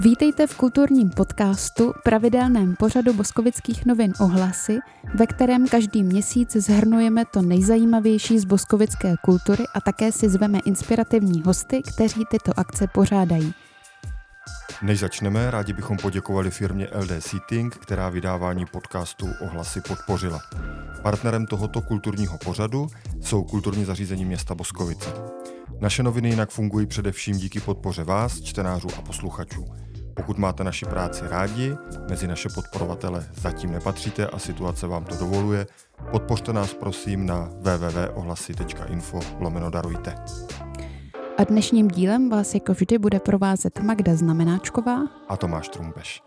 Vítejte v kulturním podcastu, pravidelném pořadu boskovických novin Ohlasy, ve kterém každý měsíc zhrnujeme to nejzajímavější z boskovické kultury a také si zveme inspirativní hosty, kteří tyto akce pořádají. Než začneme, rádi bychom poděkovali firmě LD Seating, která vydávání podcastu Ohlasy podpořila. Partnerem tohoto kulturního pořadu jsou kulturní zařízení města Boskovice. Naše noviny jinak fungují především díky podpoře vás, čtenářů a posluchačů. Pokud máte naši práci rádi, mezi naše podporovatele zatím nepatříte a situace vám to dovoluje, podpořte nás prosím na www.ohlasy.info lomeno darujte. A dnešním dílem vás jako vždy bude provázet Magda Znamenáčková a Tomáš Trumpeš.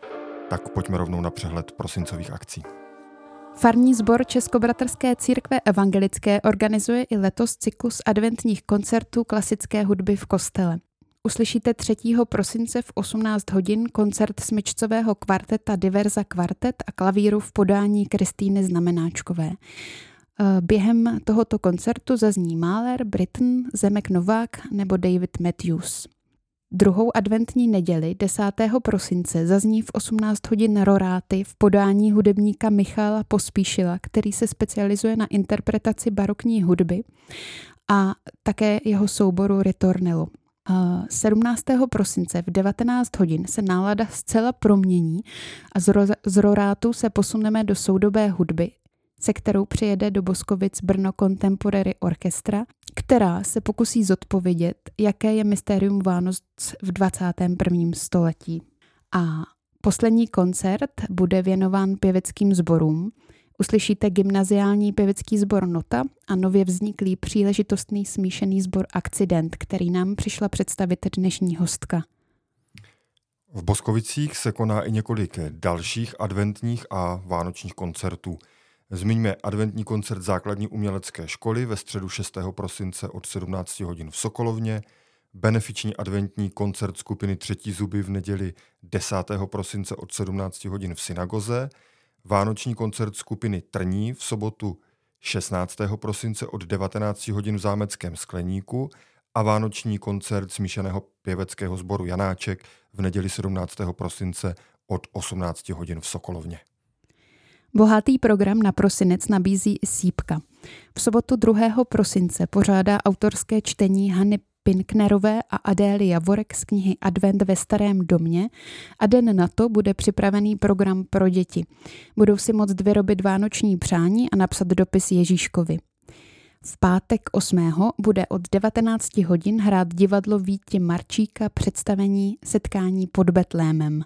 Tak pojďme rovnou na přehled prosincových akcí. Farní sbor Českobratrské církve evangelické organizuje i letos cyklus adventních koncertů klasické hudby v kostele. Uslyšíte 3. prosince v 18 hodin koncert smyčcového kvarteta Diverza Kvartet a klavíru v podání Kristýny Znamenáčkové. Eh, během tohoto koncertu zazní Mahler, Britton, Zemek Novák nebo David Matthews. Druhou adventní neděli 10. prosince zazní v 18 hodin roráty v podání hudebníka Michala Pospíšila, který se specializuje na interpretaci barokní hudby a také jeho souboru Ritornello. 17. prosince v 19 hodin se nálada zcela promění a z, ro- z rorátu se posuneme do soudobé hudby se kterou přijede do Boskovic Brno Contemporary Orchestra, která se pokusí zodpovědět, jaké je mystérium Vánoc v 21. století. A poslední koncert bude věnován pěveckým sborům. Uslyšíte gymnaziální pěvecký sbor Nota a nově vzniklý příležitostný smíšený sbor Akcident, který nám přišla představit dnešní hostka. V Boskovicích se koná i několik dalších adventních a vánočních koncertů – Zmiňme adventní koncert základní umělecké školy ve středu 6. prosince od 17 hodin v Sokolovně, benefiční adventní koncert skupiny Třetí zuby v neděli 10. prosince od 17 hodin v synagoze, vánoční koncert skupiny Trní v sobotu 16. prosince od 19 hodin v zámeckém skleníku a vánoční koncert smíšeného pěveckého sboru Janáček v neděli 17. prosince od 18 hodin v Sokolovně. Bohatý program na prosinec nabízí i sípka. V sobotu 2. prosince pořádá autorské čtení Hany Pinknerové a Adély Javorek z knihy Advent ve starém domě a den na to bude připravený program pro děti. Budou si moct vyrobit vánoční přání a napsat dopis Ježíškovi. V pátek 8. bude od 19 hodin hrát divadlo Víti Marčíka představení Setkání pod Betlémem.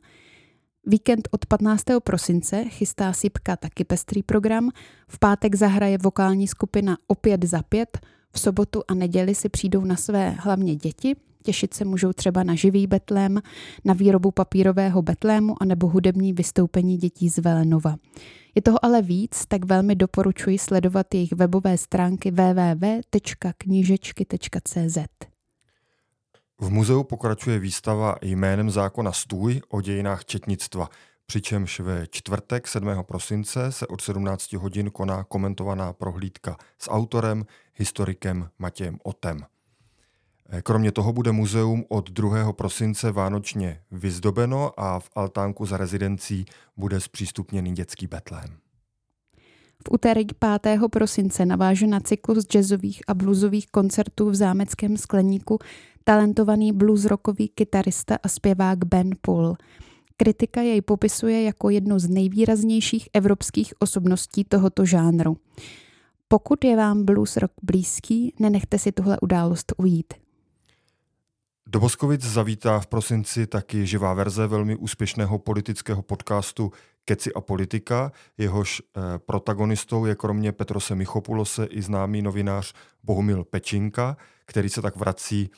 Víkend od 15. prosince chystá Sipka taky pestrý program. V pátek zahraje vokální skupina Opět za pět. V sobotu a neděli si přijdou na své hlavně děti. Těšit se můžou třeba na živý betlém, na výrobu papírového betlému anebo hudební vystoupení dětí z Velenova. Je toho ale víc, tak velmi doporučuji sledovat jejich webové stránky www.knížečky.cz. V muzeu pokračuje výstava jménem zákona Stůj o dějinách četnictva, přičemž ve čtvrtek 7. prosince se od 17 hodin koná komentovaná prohlídka s autorem, historikem Matějem Otem. Kromě toho bude muzeum od 2. prosince vánočně vyzdobeno a v altánku za rezidencí bude zpřístupněný dětský betlém. V úterý 5. prosince navážu na cyklus jazzových a bluesových koncertů v zámeckém skleníku talentovaný blues rockový kytarista a zpěvák Ben Pool. Kritika jej popisuje jako jednu z nejvýraznějších evropských osobností tohoto žánru. Pokud je vám blues rock blízký, nenechte si tuhle událost ujít. Do Boskovic zavítá v prosinci taky živá verze velmi úspěšného politického podcastu Keci a politika. Jehož eh, protagonistou je kromě Petrose Michopulose i známý novinář Bohumil Pečinka, který se tak vrací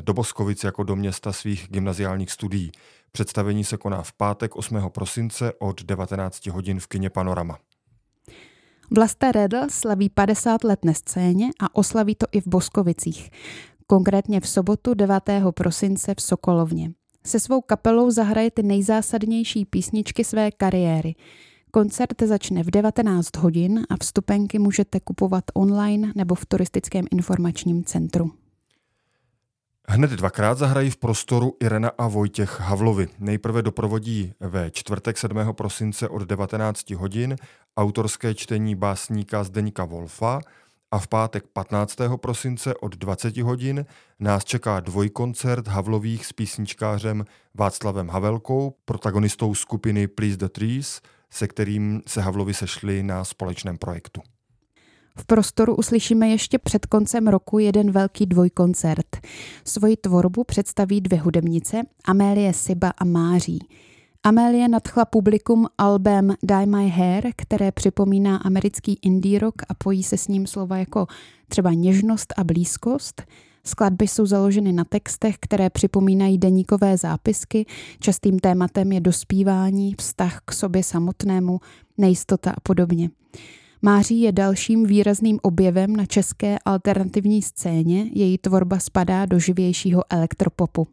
do Boskovic jako do města svých gymnaziálních studií. Představení se koná v pátek 8. prosince od 19 hodin v kině Panorama. Vlasta Redl slaví 50 let na scéně a oslaví to i v Boskovicích konkrétně v sobotu 9. prosince v Sokolovně. Se svou kapelou zahraje ty nejzásadnější písničky své kariéry. Koncert začne v 19 hodin a vstupenky můžete kupovat online nebo v turistickém informačním centru. Hned dvakrát zahrají v prostoru Irena a Vojtěch Havlovi. Nejprve doprovodí ve čtvrtek 7. prosince od 19 hodin autorské čtení básníka Zdeňka Wolfa a v pátek 15. prosince od 20 hodin nás čeká dvojkoncert Havlových s písničkářem Václavem Havelkou, protagonistou skupiny Please the Trees, se kterým se Havlovi sešli na společném projektu. V prostoru uslyšíme ještě před koncem roku jeden velký dvojkoncert. Svoji tvorbu představí dvě hudebnice, Amélie Siba a Máří. Amélie nadchla publikum albem Die My Hair, které připomíná americký indie rock a pojí se s ním slova jako třeba něžnost a blízkost. Skladby jsou založeny na textech, které připomínají deníkové zápisky. Častým tématem je dospívání, vztah k sobě samotnému, nejistota a podobně. Máří je dalším výrazným objevem na české alternativní scéně, její tvorba spadá do živějšího elektropopu.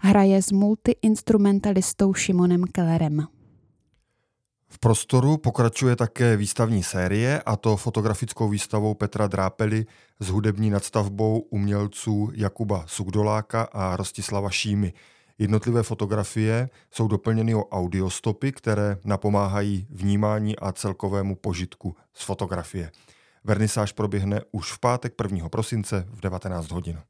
Hraje s multiinstrumentalistou Šimonem Kellerem. V prostoru pokračuje také výstavní série, a to fotografickou výstavou Petra Drápely s hudební nadstavbou umělců Jakuba Sugdoláka a Rostislava Šímy – Jednotlivé fotografie jsou doplněny o audiostopy, které napomáhají vnímání a celkovému požitku z fotografie. Vernisáž proběhne už v pátek 1. prosince v 19 hodin.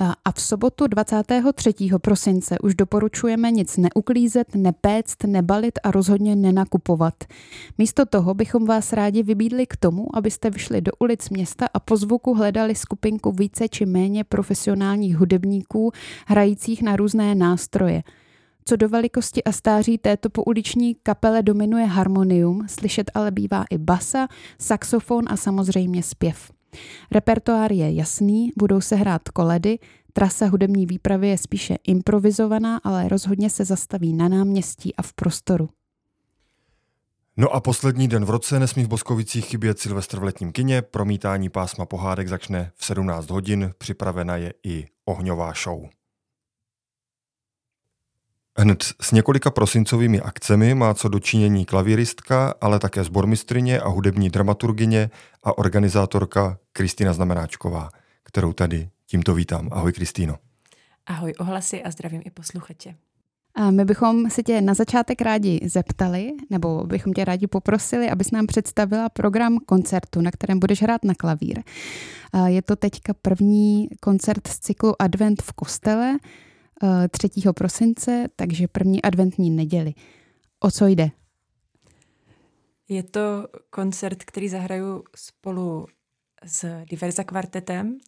A v sobotu 23. prosince už doporučujeme nic neuklízet, nepéct, nebalit a rozhodně nenakupovat. Místo toho bychom vás rádi vybídli k tomu, abyste vyšli do ulic města a po zvuku hledali skupinku více či méně profesionálních hudebníků, hrajících na různé nástroje. Co do velikosti a stáří této pouliční kapele dominuje harmonium, slyšet ale bývá i basa, saxofon a samozřejmě zpěv. Repertoár je jasný, budou se hrát koledy, trasa hudební výpravy je spíše improvizovaná, ale rozhodně se zastaví na náměstí a v prostoru. No a poslední den v roce nesmí v Boskovicích chybět Silvestr v letním kině. Promítání pásma pohádek začne v 17 hodin, připravena je i ohňová show. Hned s několika prosincovými akcemi má co dočinění klavíristka, ale také zbormistrině a hudební dramaturgině a organizátorka Kristýna Znamenáčková, kterou tady tímto vítám. Ahoj Kristýno. Ahoj ohlasy a zdravím i posluchače. A my bychom si tě na začátek rádi zeptali, nebo bychom tě rádi poprosili, abys nám představila program koncertu, na kterém budeš hrát na klavír. Je to teďka první koncert z cyklu Advent v kostele. 3. Eh, prosince, takže první adventní neděli. O co jde? Je to koncert, který zahraju spolu s Diverza kvartetem.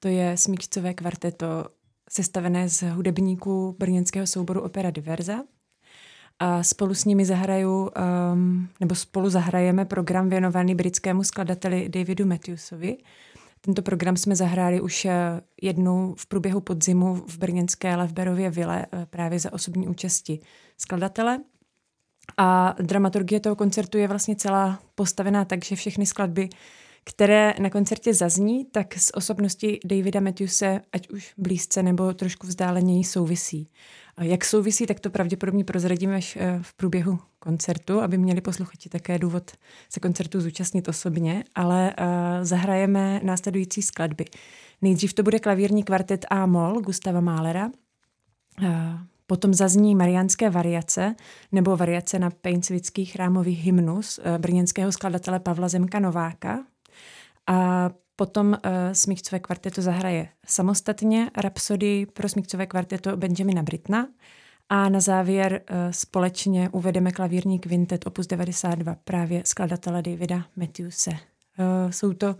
To je smíčcové kvarteto sestavené z hudebníků brněnského souboru Opera Diverza. A spolu s nimi zahraju, um, nebo spolu zahrajeme program věnovaný britskému skladateli Davidu Matthewsovi, tento program jsme zahráli už eh, jednou v průběhu podzimu v brněnské Levberově vile eh, právě za osobní účasti skladatele. A dramaturgie toho koncertu je vlastně celá postavená tak, že všechny skladby, které na koncertě zazní, tak s osobností Davida Matthewse, ať už blízce nebo trošku vzdáleněji, souvisí. Jak souvisí, tak to pravděpodobně prozradíme až eh, v průběhu koncertu, aby měli posluchači také důvod se koncertu zúčastnit osobně, ale uh, zahrajeme následující skladby. Nejdřív to bude klavírní kvartet A-moll Gustava Mahlera, uh, Potom zazní mariánské variace nebo variace na pejncvický chrámový hymnus brněnského skladatele Pavla Zemka Nováka. A Potom uh, smíkcové kvarteto zahraje samostatně rapsody pro smíkcové kvarteto Benjamina Britna a na závěr uh, společně uvedeme klavírní kvintet opus 92 právě skladatele Davida Matthewse. Uh, jsou to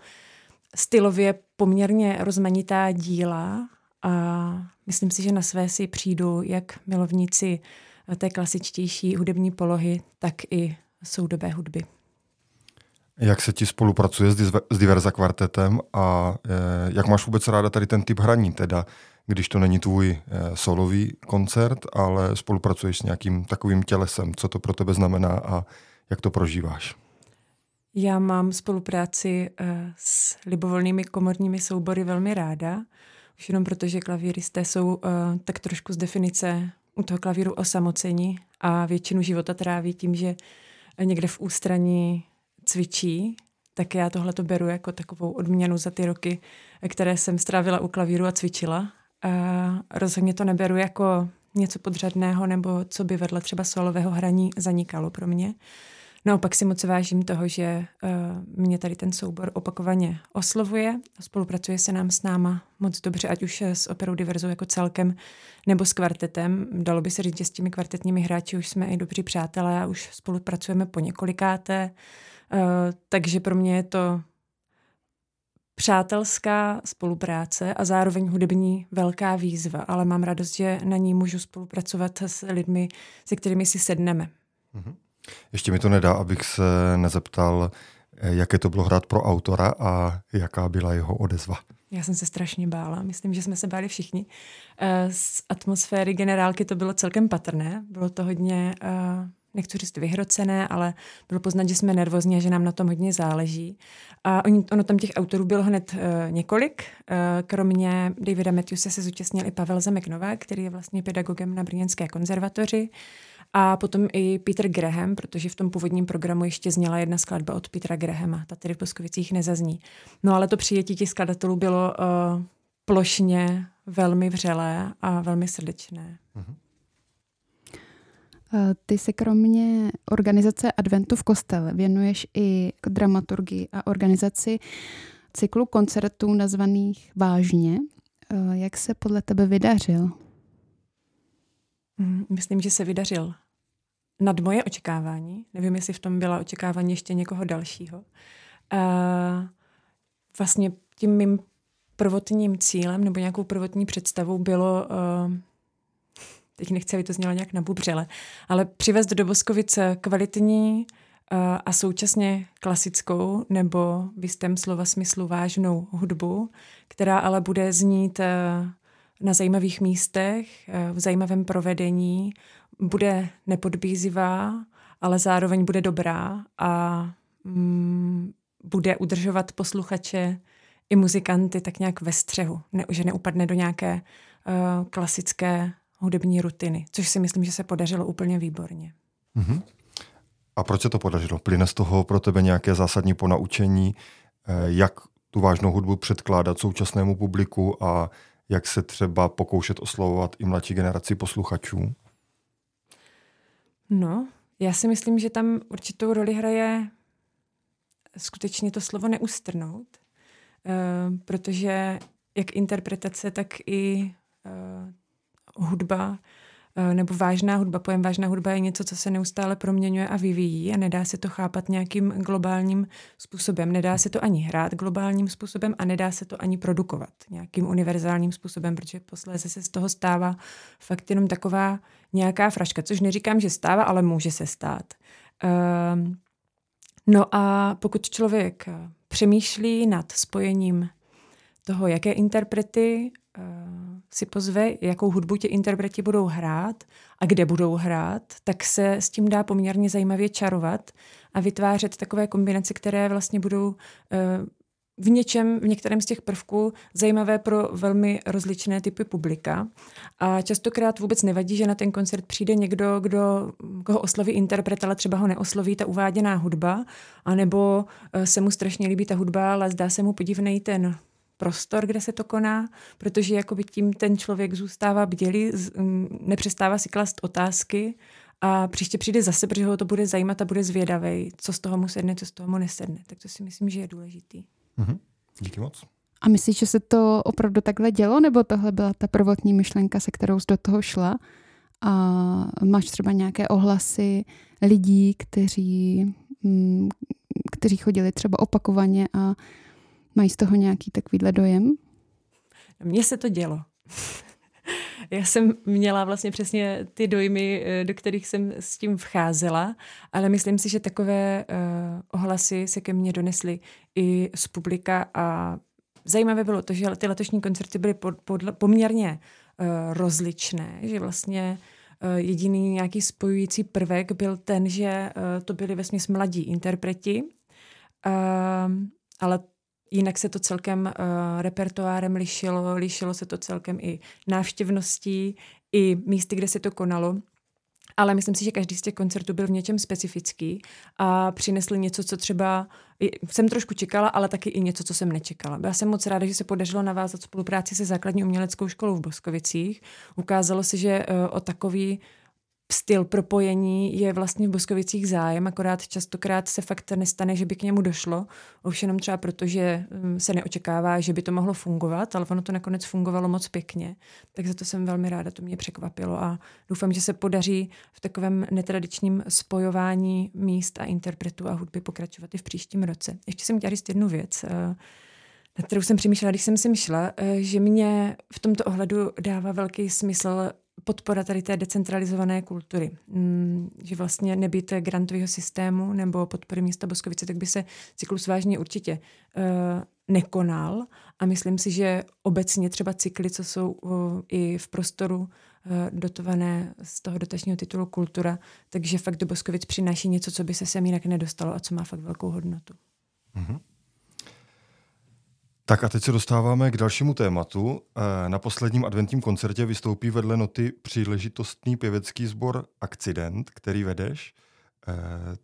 stylově poměrně rozmanitá díla a myslím si, že na své si přijdu jak milovníci té klasičtější hudební polohy, tak i soudobé hudby. Jak se ti spolupracuje s Diverza kvartetem a eh, jak máš vůbec ráda tady ten typ hraní, teda když to není tvůj eh, solový koncert, ale spolupracuješ s nějakým takovým tělesem, co to pro tebe znamená a jak to prožíváš? Já mám spolupráci eh, s libovolnými komorními soubory velmi ráda, už jenom proto, že klavíristé jsou tak trošku z definice u toho klavíru osamocení a většinu života tráví tím, že někde v ústraní cvičí, tak já tohle to beru jako takovou odměnu za ty roky, které jsem strávila u klavíru a cvičila. rozhodně to neberu jako něco podřadného nebo co by vedle třeba solového hraní zanikalo pro mě. Naopak si moc vážím toho, že uh, mě tady ten soubor opakovaně oslovuje, spolupracuje se nám s náma moc dobře, ať už s operou Diverzou jako celkem, nebo s kvartetem. Dalo by se říct, že s těmi kvartetními hráči už jsme i dobří přátelé a už spolupracujeme po několikáté, uh, takže pro mě je to přátelská spolupráce a zároveň hudební velká výzva, ale mám radost, že na ní můžu spolupracovat s lidmi, se kterými si sedneme. Mm-hmm. Ještě mi to nedá, abych se nezeptal, eh, jaké to bylo hrát pro autora a jaká byla jeho odezva. Já jsem se strašně bála, myslím, že jsme se báli všichni. Eh, z atmosféry generálky to bylo celkem patrné, bylo to hodně, eh, nechci říct vyhrocené, ale bylo poznat, že jsme nervózní a že nám na tom hodně záleží. A ono tam těch autorů bylo hned několik. Kromě Davida Matthewse se zúčastnil i Pavel Zemek Novák, který je vlastně pedagogem na Brněnské konzervatoři. A potom i Peter Graham, protože v tom původním programu ještě zněla jedna skladba od Petra Grahama, ta tedy v Boskovicích nezazní. No ale to přijetí těch skladatelů bylo uh, plošně velmi vřelé a velmi srdečné. Uh-huh. Ty se kromě organizace Adventu v kostele věnuješ i k dramaturgii a organizaci cyklu koncertů nazvaných Vážně. Eh, jak se podle tebe vydařil? Mm, myslím, že se vydařil nad moje očekávání. Nevím, jestli v tom byla očekávání ještě někoho dalšího. Uh, vlastně tím mým prvotním cílem nebo nějakou prvotní představou bylo, teď nechci, aby to znělo nějak na bubřele, ale přivést do Boskovice kvalitní uh, a současně klasickou nebo v jistém slova smyslu vážnou hudbu, která ale bude znít uh, na zajímavých místech, uh, v zajímavém provedení, bude nepodbízivá, ale zároveň bude dobrá a mm, bude udržovat posluchače i muzikanty tak nějak ve střehu, ne, že neupadne do nějaké uh, klasické hudební rutiny, což si myslím, že se podařilo úplně výborně. Mm-hmm. A proč se to podařilo? Plyne z toho pro tebe nějaké zásadní ponaučení, eh, jak tu vážnou hudbu předkládat současnému publiku a jak se třeba pokoušet oslovovat i mladší generaci posluchačů? No, já si myslím, že tam určitou roli hraje skutečně to slovo neustrnout, uh, protože jak interpretace, tak i uh, hudba Eh, nebo vážná hudba. Pojem vážná hudba je něco, co se neustále proměňuje a vyvíjí a nedá se to chápat nějakým globálním způsobem. Nedá se to ani hrát globálním způsobem a nedá se to ani produkovat nějakým univerzálním způsobem, protože posléze se z toho stává fakt jenom taková nějaká fraška, což neříkám, že stává, ale může se stát. Um, no a pokud člověk přemýšlí nad spojením toho, jaké interprety si pozve, jakou hudbu ti interpreti budou hrát a kde budou hrát, tak se s tím dá poměrně zajímavě čarovat a vytvářet takové kombinace, které vlastně budou eh, v něčem, v některém z těch prvků zajímavé pro velmi rozličné typy publika. A častokrát vůbec nevadí, že na ten koncert přijde někdo, kdo, koho osloví interpret, ale třeba ho neosloví ta uváděná hudba, anebo eh, se mu strašně líbí ta hudba, ale zdá se mu podivnej ten prostor, kde se to koná, protože jakoby tím ten člověk zůstává bdělý, nepřestává si klást otázky a příště přijde zase, protože ho to bude zajímat a bude zvědavý, co z toho mu sedne, co z toho mu nesedne. Tak to si myslím, že je důležitý. Mm-hmm. Díky moc. A myslíš, že se to opravdu takhle dělo, nebo tohle byla ta prvotní myšlenka, se kterou jsi do toho šla? A máš třeba nějaké ohlasy lidí, kteří, mm, kteří chodili třeba opakovaně a Mají z toho nějaký takovýhle dojem? Mně se to dělo. Já jsem měla vlastně přesně ty dojmy, eh, do kterých jsem s tím vcházela, ale myslím si, že takové uh, ohlasy se ke mně donesly i z publika a zajímavé bylo to, že ty letošní koncerty byly pod, pod, poměrně uh, rozličné, že vlastně uh, jediný nějaký spojující prvek byl ten, že uh, to byli vesměs mladí interpreti, uh, ale Jinak se to celkem uh, repertoárem lišilo, lišilo se to celkem i návštěvností, i místy, kde se to konalo. ale myslím si, že každý z těch koncertů byl v něčem specifický a přinesl něco, co třeba jsem trošku čekala, ale taky i něco, co jsem nečekala. Byla jsem moc ráda, že se podařilo navázat spolupráci se základní uměleckou školou v Boskovicích. Ukázalo se, že eh, o takový styl propojení je vlastně v Boskovicích zájem, akorát častokrát se fakt nestane, že by k němu došlo, už jenom třeba proto, že mm, se neočekává, že by to mohlo fungovat, ale ono to nakonec fungovalo moc pěkně. Tak za to jsem velmi ráda, to mě překvapilo a doufám, že se podaří v takovém netradičním spojování míst a interpretů a hudby pokračovat i v příštím roce. Ještě jsem chtěla říct jednu věc, eh, na kterou jsem přemýšlela, když jsem si myšlela, eh, že mě v tomto ohledu dává velký smysl podpora tady té decentralizované kultury. Mm, že vlastně nebýt grantového systému nebo podpory města Boskovice, tak by se cyklus vážně určitě uh, nekonal. A myslím si, že obecně třeba cykly, co jsou uh, i v prostoru uh, dotované z toho dotačního titulu kultura, takže fakt do Boskovic přináší něco, co by se sem jinak nedostalo a co má fakt velkou hodnotu. Mm-hmm. Tak a teď se dostáváme k dalšímu tématu. Eh, na posledním adventním koncertě vystoupí vedle noty příležitostný pěvecký sbor Akcident, který vedeš. Eh,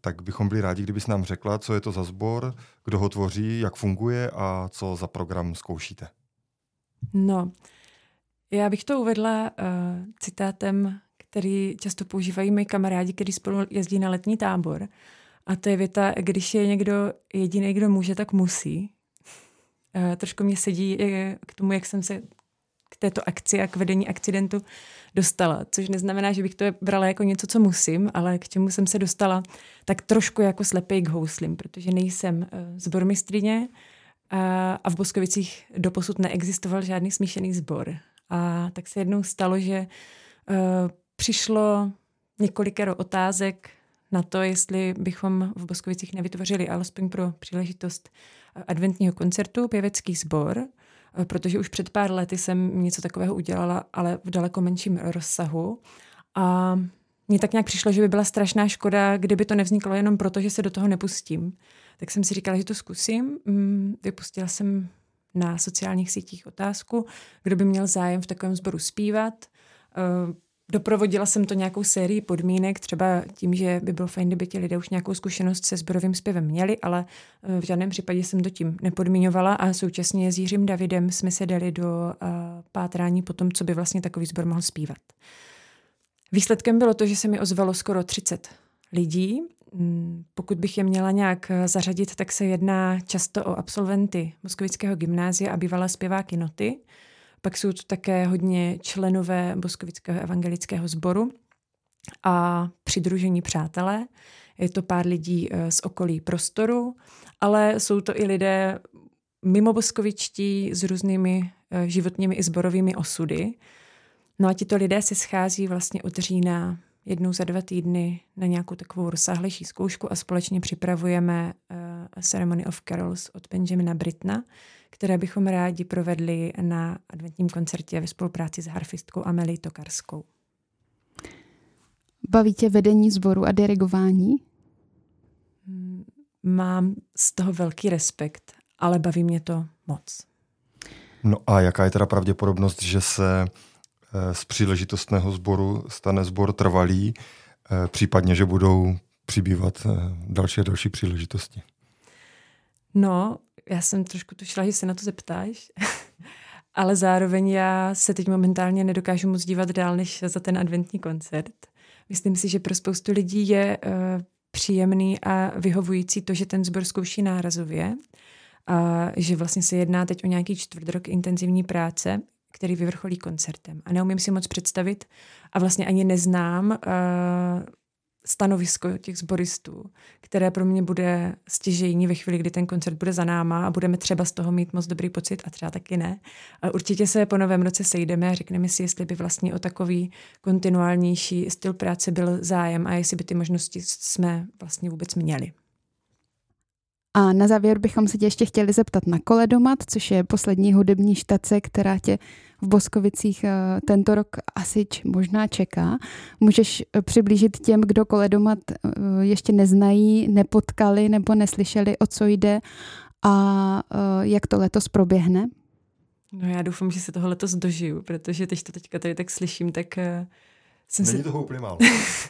tak bychom byli rádi, kdybys nám řekla, co je to za sbor, kdo ho tvoří, jak funguje a co za program zkoušíte. No, já bych to uvedla uh, citátem, který často používají moji kamarádi, kteří spolu jezdí na letní tábor. A to je věta, když je někdo jediný, kdo může, tak musí. Uh, trošku mě sedí k tomu, jak jsem se k této akci a k vedení akcidentu dostala, což neznamená, že bych to brala jako něco, co musím, ale k čemu jsem se dostala, tak trošku jako slepej k houslim, protože nejsem uh, zbormistrině a, v Boskovicích doposud neexistoval žádný smíšený sbor. A tak se jednou stalo, že přišlo několikero otázek na to, jestli bychom v Boskovicích nevytvořili alespoň pro příležitost adventního koncertu pěvecký sbor, eh, protože už před pár lety jsem něco takového udělala, ale v daleko menším rozsahu. A mně tak nějak přišlo, že by byla strašná škoda, kdyby to nevzniklo jenom proto, že se do toho nepustím. Tak jsem si říkala, že to zkusím. Mm, vypustila jsem na sociálních sítích otázku, kdo by měl zájem v takovém sboru zpívat. Eh, Doprovodila jsem to nějakou sérii podmínek, třeba tím, že by bylo fajn, kdyby ti lidé už nějakou zkušenost se sborovým zpěvem měli, ale eh, v žádném případě jsem to tím nepodmíňovala a současně s Jiřím Davidem jsme se dali do uh, pátrání po tom, co by vlastně takový sbor mohl zpívat. Výsledkem bylo to, že se mi ozvalo skoro 30 lidí. Mm, pokud bych je měla nějak eh, zařadit, tak se jedná často o absolventy Moskovického gymnázia a bývalé zpěváky noty, pak jsou tu také hodně členové Boskovického evangelického sboru a přidružení přátelé. Je to pár lidí eh, z okolí prostoru, ale jsou to i lidé mimo boskovičtí s různými eh, životními i zborovými osudy. No a tito lidé se schází vlastně od října jednou za dva týdny na nějakou takovou rozsáhlejší zkoušku a společně připravujeme uh, Ceremony of Carols od Benjamina Britna, které bychom rádi provedli na adventním koncertě ve spolupráci s harfistkou Amelí Tokarskou. Baví tě vedení sboru a dirigování? Mm, mám z toho velký respekt, ale baví mě to moc. No a jaká je teda pravděpodobnost, že se eh, z příležitostného sboru stane sbor trvalý, eh, případně, že budou přibývat eh, další a další příležitosti? No, já jsem trošku tušila, že se na to zeptáš, ale zároveň já se teď momentálně nedokážu moc dívat dál než za ten adventní koncert. Myslím si, že pro spoustu lidí je uh, příjemný a vyhovující to, že ten sbor zkouší nárazově a že vlastně se jedná teď o nějaký čtvrt rok intenzivní práce, který vyvrcholí koncertem. A neumím si moc představit a vlastně ani neznám uh, stanovisko těch zboristů, které pro mě bude stěžejní ve chvíli, kdy ten koncert bude za náma a budeme třeba z toho mít moc dobrý pocit a třeba taky ne. Ale určitě se po novém roce sejdeme a řekneme si, jestli by vlastně o takový kontinuálnější styl práce byl zájem a jestli by ty možnosti jsme vlastně vůbec měli. A na závěr bychom se tě ještě chtěli zeptat na Koledomat, což je poslední hudební štace, která tě v Boskovicích eh, tento rok asi možná čeká. Můžeš eh, přiblížit těm, kdo Koledomat eh, ještě neznají, nepotkali nebo neslyšeli, o co jde a jak to letos proběhne? No já doufám, že se toho letos dožiju, protože teď to teďka tady tak slyším, tak Jsem Není si... toho úplně málo.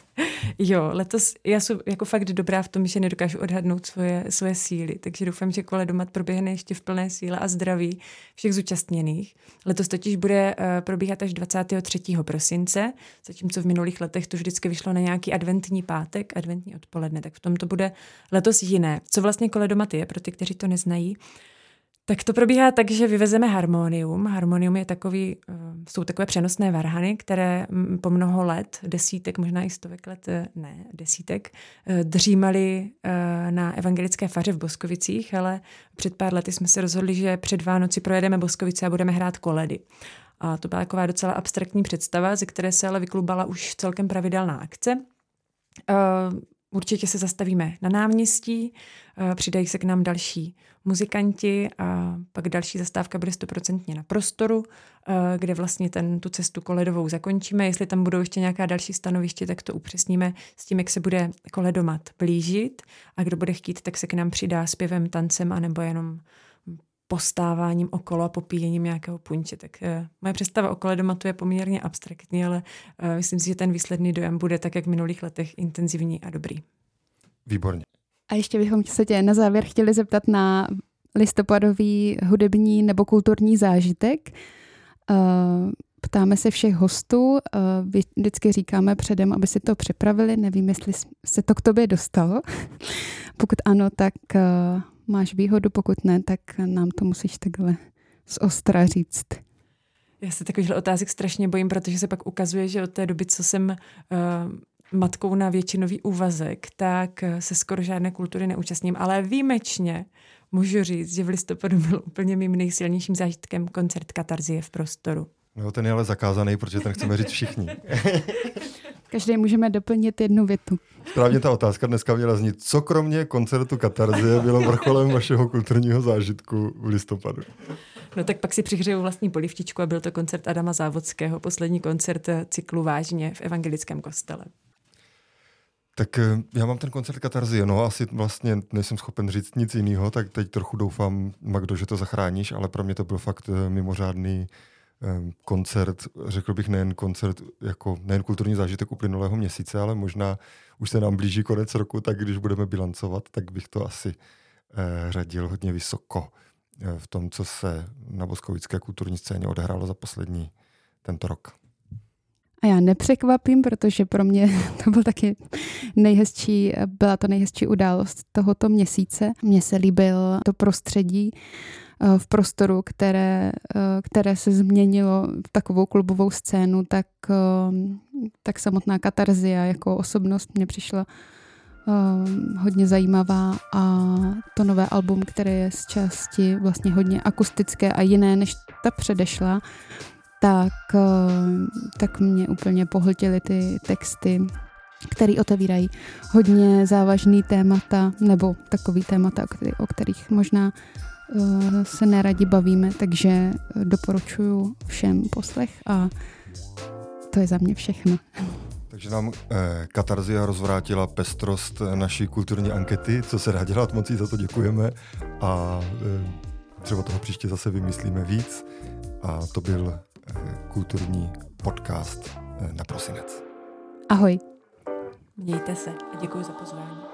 jo, letos já jsem jako fakt dobrá v tom, že nedokážu odhadnout svoje, svoje síly, takže doufám, že koledomat proběhne ještě v plné síle a zdraví všech zúčastněných. Letos totiž bude uh, probíhat až 23. prosince, zatímco v minulých letech to vždycky vyšlo na nějaký adventní pátek, adventní odpoledne, tak v tom to bude letos jiné. Co vlastně koledomat je, pro ty, kteří to neznají? Tak to probíhá tak, že vyvezeme harmonium. Harmonium je takový, eh, jsou takové přenosné varhany, které mm, po mnoho let, desítek, možná i stovek let, eh, ne, desítek, eh, dřímali na evangelické faře v Boskovicích, ale před pár lety jsme se rozhodli, že před Vánoci projedeme Boskovice a budeme hrát koledy. A to byla taková docela abstraktní představa, ze které se ale vyklubala už celkem pravidelná akce. Určitě se zastavíme na náměstí, přidají se k nám další muzikanti a pak další zastávka bude stoprocentně na prostoru, kde vlastně ten, tu cestu koledovou zakončíme. Jestli tam budou ještě nějaká další stanoviště, tak to upřesníme s tím, jak se bude koledomat blížit a kdo bude chtít, tak se k nám přidá zpěvem, tancem anebo jenom postáváním okolo a popíjením nějakého punče. Tak uh, moje představa o koledomatu je poměrně abstraktní, ale uh, myslím si, že ten výsledný dojem bude tak, jak v minulých letech, intenzivní a dobrý. Výborně. A ještě bychom se tě na závěr chtěli zeptat na listopadový hudební nebo kulturní zážitek. Uh, ptáme se všech hostů, vždycky říkáme předem, aby si to připravili. Nevím, jestli se to k tobě dostalo. Pokud ano, tak máš výhodu, pokud ne, tak nám to musíš takhle z ostra říct. Já se takovýchhle otázek strašně bojím, protože se pak ukazuje, že od té doby, co jsem uh, matkou na většinový úvazek, tak se skoro žádné kultury neúčastním, ale výjimečně můžu říct, že v listopadu byl úplně mým nejsilnějším zážitkem koncert Katarzie v prostoru. No, ten je ale zakázaný, protože ten chceme říct všichni. Každý můžeme doplnit jednu větu. Správně ta otázka dneska měla znít, co kromě koncertu Katarzie bylo vrcholem vašeho kulturního zážitku v listopadu? No tak pak si přihřeju vlastní polivčičku a byl to koncert Adama Závodského, poslední koncert cyklu Vážně v evangelickém kostele. Tak eh, já mám ten koncert Katarzie, no asi vlastně nejsem schopen říct nic jiného, tak teď trochu doufám, Magdo, že to zachráníš, ale pro mě to byl fakt eh, mimořádný koncert, řekl bych nejen koncert, jako nejen kulturní zážitek uplynulého měsíce, ale možná už se nám blíží konec roku, tak když budeme bilancovat, tak bych to asi řadil hodně vysoko v tom, co se na boskovické kulturní scéně odehrálo za poslední tento rok. A já nepřekvapím, protože pro mě to byl taky nejhezčí, byla to nejhezčí událost tohoto měsíce. Mně se líbil to prostředí eh, v prostoru, které, eh, které se změnilo v takovou klubovou scénu, tak, eh, tak samotná katarzia jako osobnost mě přišla hodně zajímavá a to nové album, které je z části vlastně hodně akustické a jiné než ta předešla, tak, eh, tak mě úplně pohltily ty texty, které otevírají hodně závažný témata, nebo takový témata, o kterých možná eh, se neradi bavíme, takže doporučuji všem poslech a to je za mě všechno. Takže nám eh, Katarzia rozvrátila pestrost naší kulturní ankety, co se dá dělat, moc za to děkujeme a eh, třeba toho příště zase vymyslíme víc. A to byl kulturní podcast eh, na prosinec. Ahoj. Mějte se a děkuji za pozvání.